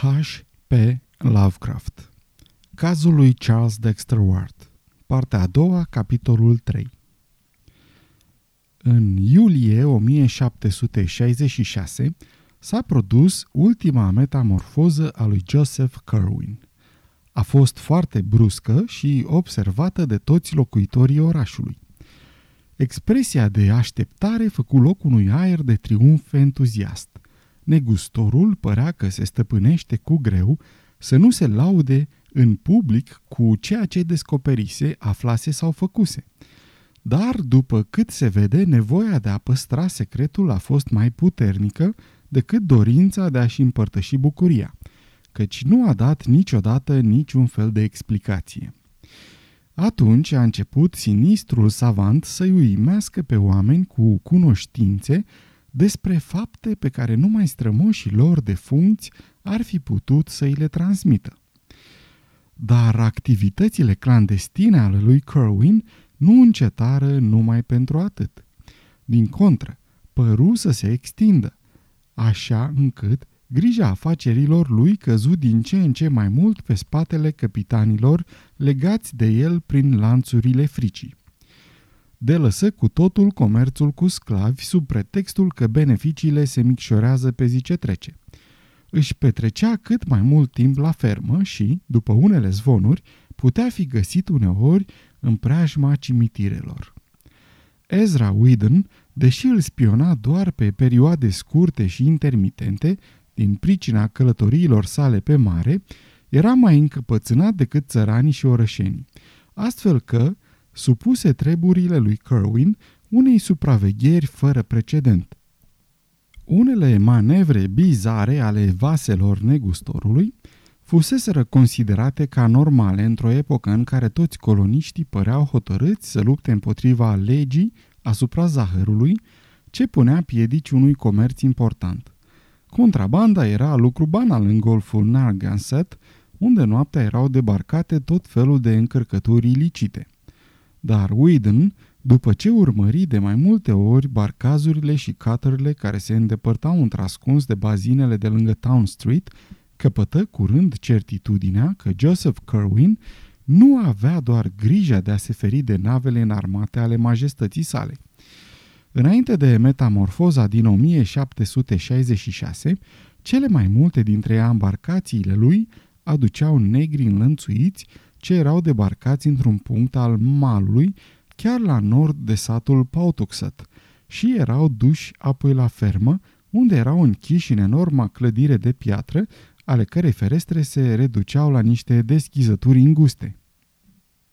H.P. Lovecraft Cazul lui Charles Dexter Ward Partea a doua, capitolul 3 În iulie 1766 s-a produs ultima metamorfoză a lui Joseph Kerwin. A fost foarte bruscă și observată de toți locuitorii orașului. Expresia de așteptare făcu loc unui aer de triumf entuziast. Negustorul părea că se stăpânește cu greu să nu se laude în public cu ceea ce descoperise, aflase sau făcuse. Dar, după cât se vede, nevoia de a păstra secretul a fost mai puternică decât dorința de a-și împărtăși bucuria, căci nu a dat niciodată niciun fel de explicație. Atunci a început sinistrul savant să-i uimească pe oameni cu cunoștințe despre fapte pe care numai strămoșii lor de funcți ar fi putut să îi le transmită. Dar activitățile clandestine ale lui Kerwin nu încetară numai pentru atât. Din contră, păru să se extindă, așa încât grija afacerilor lui căzu din ce în ce mai mult pe spatele capitanilor legați de el prin lanțurile fricii de lăsă cu totul comerțul cu sclavi sub pretextul că beneficiile se micșorează pe zi ce trece. Își petrecea cât mai mult timp la fermă și, după unele zvonuri, putea fi găsit uneori în preajma cimitirelor. Ezra Whedon, deși îl spiona doar pe perioade scurte și intermitente, din pricina călătoriilor sale pe mare, era mai încăpățânat decât țăranii și orășenii, astfel că, supuse treburile lui Kerwin unei supravegheri fără precedent. Unele manevre bizare ale vaselor negustorului fuseseră considerate ca normale într-o epocă în care toți coloniștii păreau hotărâți să lupte împotriva legii asupra zahărului, ce punea piedici unui comerț important. Contrabanda era lucru banal în golful Narragansett, unde noaptea erau debarcate tot felul de încărcături ilicite. Dar Whedon, după ce urmări de mai multe ori barcazurile și cutter care se îndepărtau într-ascuns de bazinele de lângă Town Street, căpătă curând certitudinea că Joseph Kerwin nu avea doar grija de a se feri de navele înarmate ale majestății sale. Înainte de metamorfoza din 1766, cele mai multe dintre embarcațiile lui aduceau negri înlănțuiți ce erau debarcați într-un punct al malului, chiar la nord de satul Pautuxet, și erau duși apoi la fermă, unde erau închiși în enorma clădire de piatră, ale cărei ferestre se reduceau la niște deschizături înguste.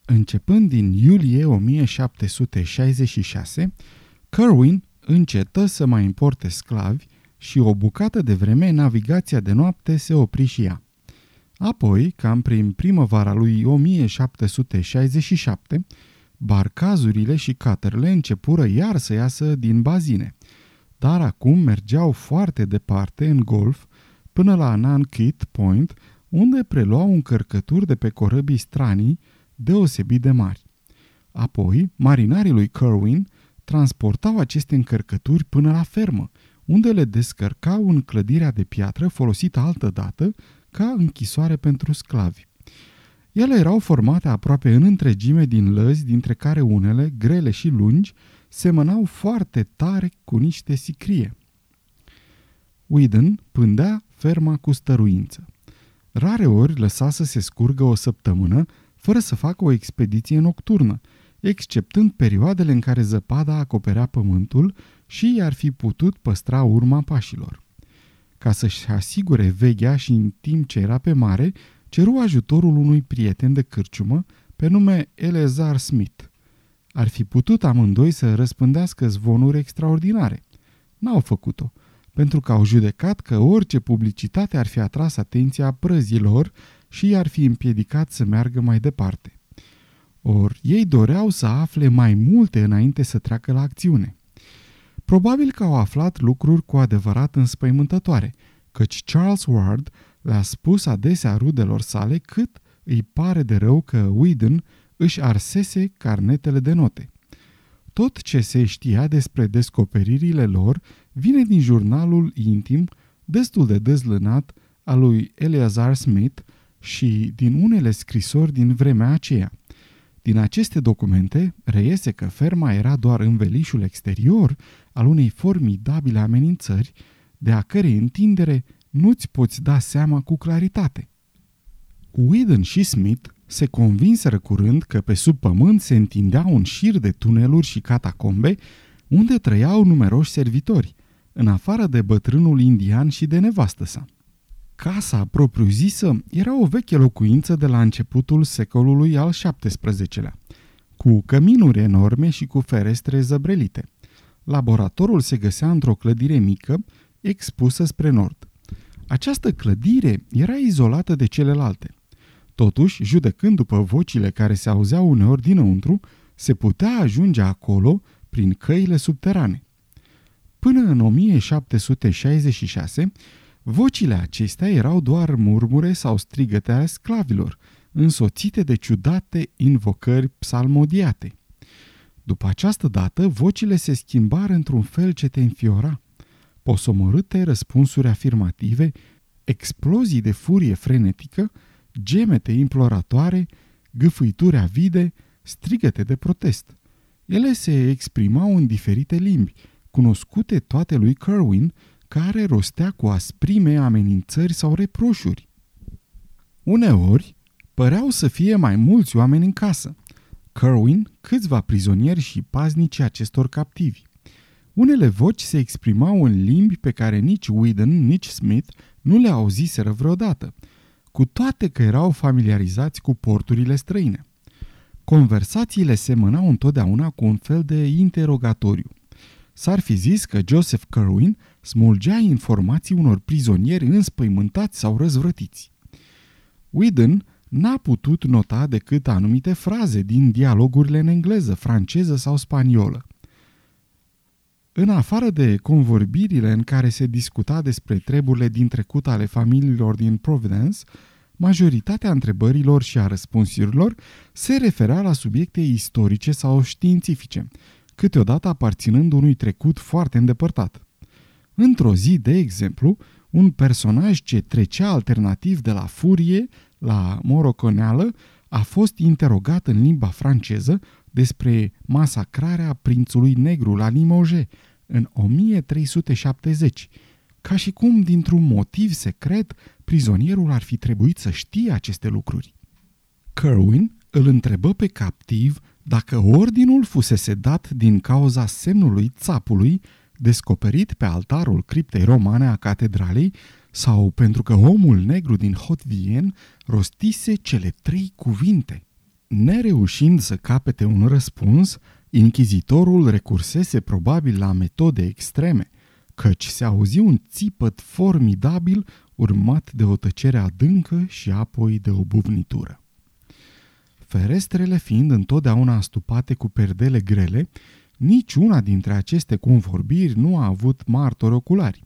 Începând din iulie 1766, Kerwin încetă să mai importe sclavi și o bucată de vreme navigația de noapte se opri și ea. Apoi, cam prin primăvara lui 1767, barcazurile și caterele începură iar să iasă din bazine, dar acum mergeau foarte departe în golf până la Nankit Point, unde preluau încărcături de pe corăbii stranii deosebit de mari. Apoi, marinarii lui Kerwin transportau aceste încărcături până la fermă, unde le descărcau în clădirea de piatră folosită altădată ca închisoare pentru sclavi. Ele erau formate aproape în întregime din lăzi, dintre care unele, grele și lungi, semănau foarte tare cu niște sicrie. Whedon pândea ferma cu stăruință. Rare ori lăsa să se scurgă o săptămână fără să facă o expediție nocturnă, exceptând perioadele în care zăpada acoperea pământul și i-ar fi putut păstra urma pașilor. Ca să-și asigure veghea și în timp ce era pe mare, ceru ajutorul unui prieten de cârciumă pe nume Elezar Smith. Ar fi putut amândoi să răspândească zvonuri extraordinare. N-au făcut-o, pentru că au judecat că orice publicitate ar fi atras atenția prăzilor și i-ar fi împiedicat să meargă mai departe. Or, ei doreau să afle mai multe înainte să treacă la acțiune. Probabil că au aflat lucruri cu adevărat înspăimântătoare, căci Charles Ward le-a spus adesea rudelor sale cât îi pare de rău că Whedon își arsese carnetele de note. Tot ce se știa despre descoperirile lor vine din jurnalul intim, destul de dezlânat, a lui Eleazar Smith și din unele scrisori din vremea aceea. Din aceste documente reiese că ferma era doar învelișul exterior al unei formidabile amenințări, de a cărei întindere nu-ți poți da seama cu claritate. Whedon și Smith se convinseră curând că pe sub pământ se întindea un șir de tuneluri și catacombe unde trăiau numeroși servitori, în afară de bătrânul indian și de nevastă sa. Casa propriu-zisă era o veche locuință de la începutul secolului al XVII-lea, cu căminuri enorme și cu ferestre zăbrelite. Laboratorul se găsea într-o clădire mică, expusă spre nord. Această clădire era izolată de celelalte. Totuși, judecând după vocile care se auzeau uneori dinăuntru, se putea ajunge acolo prin căile subterane. Până în 1766, vocile acestea erau doar murmure sau strigăte ale sclavilor, însoțite de ciudate invocări psalmodiate. După această dată, vocile se schimbară într-un fel ce te înfiora. Posomorâte răspunsuri afirmative, explozii de furie frenetică, gemete imploratoare, gâfâituri avide, strigăte de protest. Ele se exprimau în diferite limbi, cunoscute toate lui Kerwin, care rostea cu asprime amenințări sau reproșuri. Uneori, păreau să fie mai mulți oameni în casă. Kerwin, câțiva prizonieri și paznici acestor captivi. Unele voci se exprimau în limbi pe care nici Whedon, nici Smith nu le auziseră vreodată, cu toate că erau familiarizați cu porturile străine. Conversațiile semănau întotdeauna cu un fel de interogatoriu. S-ar fi zis că Joseph Kerwin smulgea informații unor prizonieri înspăimântați sau răzvrătiți. Whedon n-a putut nota decât anumite fraze din dialogurile în engleză, franceză sau spaniolă. În afară de convorbirile în care se discuta despre treburile din trecut ale familiilor din Providence, majoritatea întrebărilor și a răspunsurilor se referea la subiecte istorice sau științifice, câteodată aparținând unui trecut foarte îndepărtat. Într-o zi, de exemplu, un personaj ce trecea alternativ de la furie la moroconeală a fost interogat în limba franceză despre masacrarea prințului negru la Limoges în 1370, ca și cum, dintr-un motiv secret, prizonierul ar fi trebuit să știe aceste lucruri. Kerwin îl întrebă pe captiv dacă ordinul fusese dat din cauza semnului țapului descoperit pe altarul criptei romane a catedralei sau pentru că omul negru din Hotvien rostise cele trei cuvinte. Nereușind să capete un răspuns, inchizitorul recursese probabil la metode extreme, căci se auzi un țipăt formidabil urmat de o tăcere adâncă și apoi de o buvnitură. Ferestrele fiind întotdeauna astupate cu perdele grele, nici una dintre aceste convorbiri nu a avut martori oculari.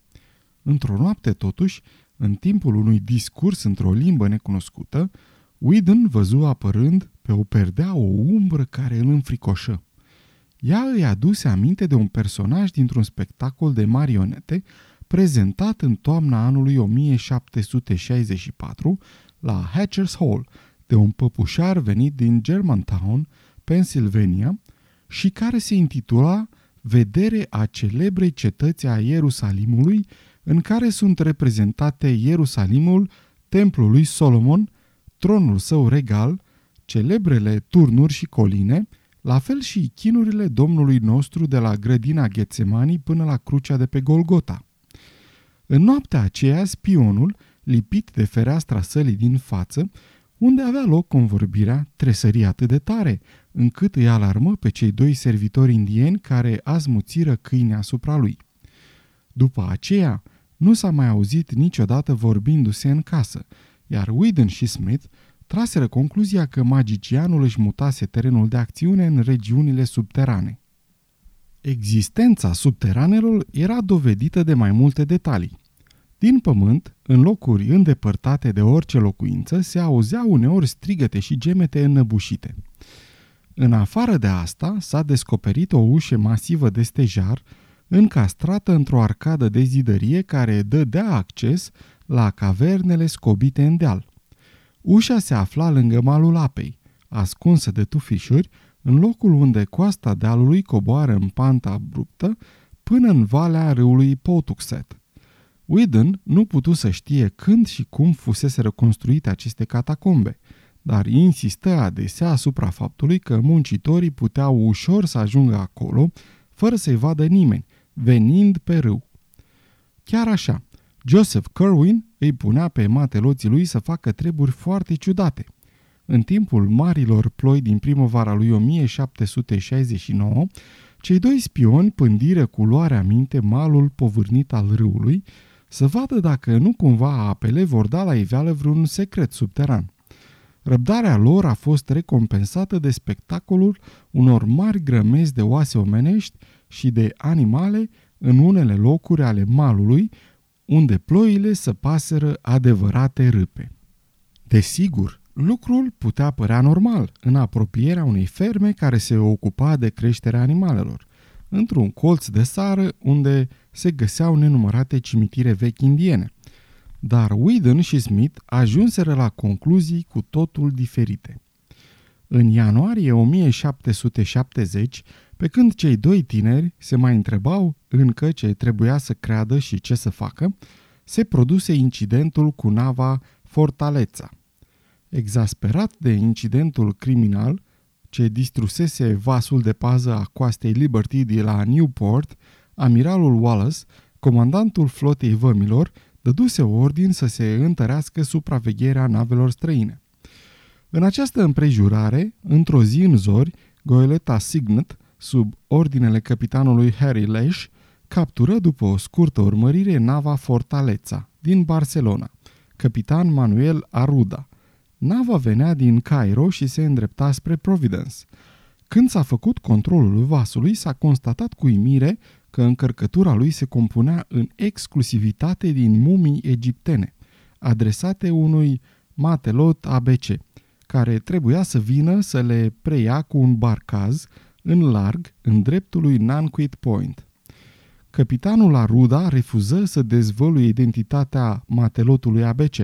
Într-o noapte, totuși, în timpul unui discurs într-o limbă necunoscută, Whedon văzu apărând pe o perdea o umbră care îl înfricoșă. Ea îi aduse aminte de un personaj dintr-un spectacol de marionete prezentat în toamna anului 1764 la Hatcher's Hall de un păpușar venit din Germantown, Pennsylvania, și care se intitula Vedere a celebrei cetăți a Ierusalimului, în care sunt reprezentate Ierusalimul, templul lui Solomon, tronul său regal, celebrele turnuri și coline, la fel și chinurile Domnului nostru de la grădina Ghețemanii până la crucea de pe Golgota. În noaptea aceea, spionul, lipit de fereastra sălii din față, unde avea loc convorbirea, tresării atât de tare, încât îi alarmă pe cei doi servitori indieni care azmuțiră câine asupra lui. După aceea, nu s-a mai auzit niciodată vorbindu-se în casă, iar Whedon și Smith traseră concluzia că magicianul își mutase terenul de acțiune în regiunile subterane. Existența subteranelor era dovedită de mai multe detalii. Din pământ, în locuri îndepărtate de orice locuință, se auzeau uneori strigăte și gemete înnăbușite. În afară de asta, s-a descoperit o ușă masivă de stejar, încastrată într-o arcadă de zidărie care dădea acces la cavernele scobite în deal. Ușa se afla lângă malul apei, ascunsă de tufișuri, în locul unde coasta dealului coboară în panta abruptă până în valea râului Potuxet. Whedon nu putu să știe când și cum fusese reconstruite aceste catacombe, dar insistă adesea asupra faptului că muncitorii puteau ușor să ajungă acolo, fără să-i vadă nimeni, venind pe râu. Chiar așa, Joseph Kerwin îi punea pe mateloții lui să facă treburi foarte ciudate. În timpul marilor ploi din primăvara lui 1769, cei doi spioni pândiră cu luarea minte malul povârnit al râului, să vadă dacă nu cumva apele vor da la iveală vreun secret subteran. Răbdarea lor a fost recompensată de spectacolul unor mari grămezi de oase omenești și de animale în unele locuri ale malului, unde ploile să paseră adevărate râpe. Desigur, lucrul putea părea normal în apropierea unei ferme care se ocupa de creșterea animalelor, într-un colț de sară unde se găseau nenumărate cimitire vechi indiene. Dar Whedon și Smith ajunseră la concluzii cu totul diferite. În ianuarie 1770, pe când cei doi tineri se mai întrebau încă ce trebuia să creadă și ce să facă, se produse incidentul cu nava Fortaleza. Exasperat de incidentul criminal ce distrusese vasul de pază a coastei Liberty de la Newport, amiralul Wallace, comandantul flotei vămilor, dăduse ordin să se întărească supravegherea navelor străine. În această împrejurare, într-o zi în zori, goeleta Signet, sub ordinele capitanului Harry Lesh, captură după o scurtă urmărire nava Fortaleza din Barcelona, capitan Manuel Aruda. Nava venea din Cairo și se îndrepta spre Providence. Când s-a făcut controlul vasului, s-a constatat cu imire că încărcătura lui se compunea în exclusivitate din mumii egiptene, adresate unui matelot ABC, care trebuia să vină să le preia cu un barcaz în larg în dreptul lui Nanquit Point. Capitanul Aruda refuză să dezvăluie identitatea matelotului ABC.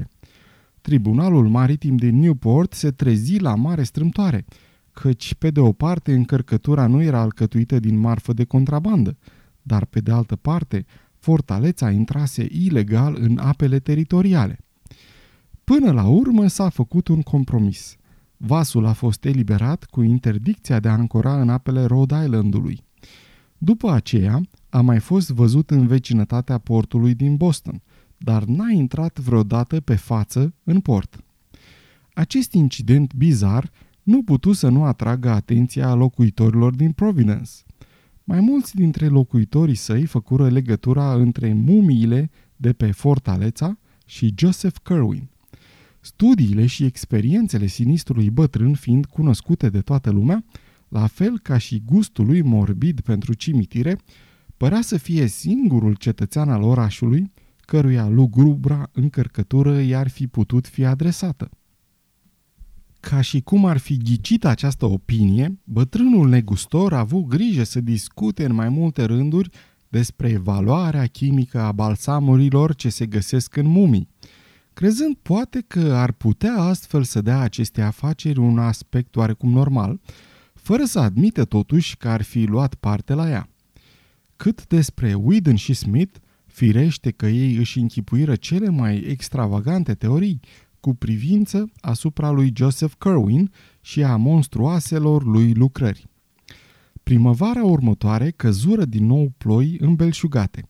Tribunalul maritim din Newport se trezi la mare strâmtoare, căci, pe de o parte, încărcătura nu era alcătuită din marfă de contrabandă, dar pe de altă parte, fortaleța intrase ilegal în apele teritoriale. Până la urmă s-a făcut un compromis. Vasul a fost eliberat cu interdicția de a ancora în apele Rhode Islandului. După aceea, a mai fost văzut în vecinătatea portului din Boston, dar n-a intrat vreodată pe față în port. Acest incident bizar nu putu să nu atragă atenția locuitorilor din Providence. Mai mulți dintre locuitorii săi făcură legătura între mumiile de pe Fortaleța și Joseph Kerwin. Studiile și experiențele sinistrului bătrân fiind cunoscute de toată lumea, la fel ca și gustul lui morbid pentru cimitire, părea să fie singurul cetățean al orașului căruia lugrubra încărcătură i-ar fi putut fi adresată. Ca și cum ar fi ghicit această opinie, bătrânul negustor a avut grijă să discute în mai multe rânduri despre valoarea chimică a balsamurilor ce se găsesc în mumii, crezând poate că ar putea astfel să dea aceste afaceri un aspect oarecum normal, fără să admită totuși că ar fi luat parte la ea. Cât despre Whedon și Smith, firește că ei își închipuiră cele mai extravagante teorii, cu privință asupra lui Joseph Kerwin și a monstruoaselor lui lucrări. Primăvara următoare căzură din nou ploi îmbelșugate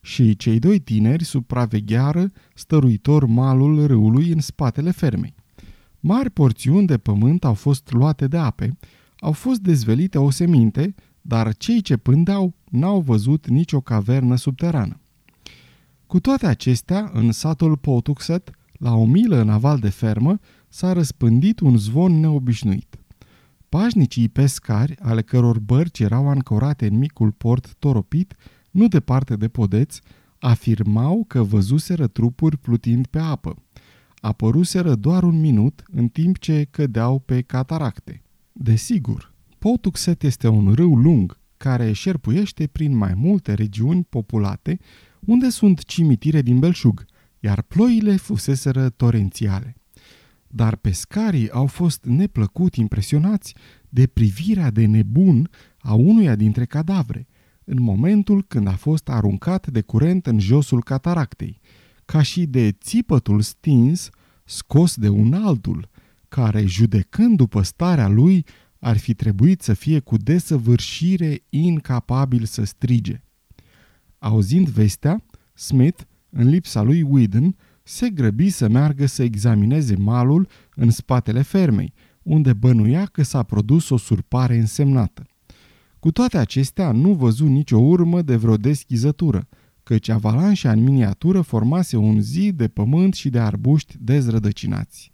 și cei doi tineri supravegheară stăruitor malul râului în spatele fermei. Mari porțiuni de pământ au fost luate de ape, au fost dezvelite o seminte, dar cei ce pândeau n-au văzut nicio cavernă subterană. Cu toate acestea, în satul Potuxet, la o milă în aval de fermă, s-a răspândit un zvon neobișnuit. Pașnicii pescari, ale căror bărci erau ancorate în micul port toropit, nu departe de podeț, afirmau că văzuseră trupuri plutind pe apă. Apăruseră doar un minut în timp ce cădeau pe cataracte. Desigur, Potuxet este un râu lung care șerpuiește prin mai multe regiuni populate unde sunt cimitire din belșug – iar ploile fuseseră torențiale. Dar pescarii au fost neplăcut impresionați de privirea de nebun a unuia dintre cadavre, în momentul când a fost aruncat de curent în josul cataractei, ca și de țipătul stins scos de un altul, care, judecând după starea lui, ar fi trebuit să fie cu desăvârșire incapabil să strige. Auzind vestea, Smith, în lipsa lui Whedon, se grăbi să meargă să examineze malul în spatele fermei, unde bănuia că s-a produs o surpare însemnată. Cu toate acestea, nu văzu nicio urmă de vreo deschizătură, căci avalanșa în miniatură formase un zid de pământ și de arbuști dezrădăcinați.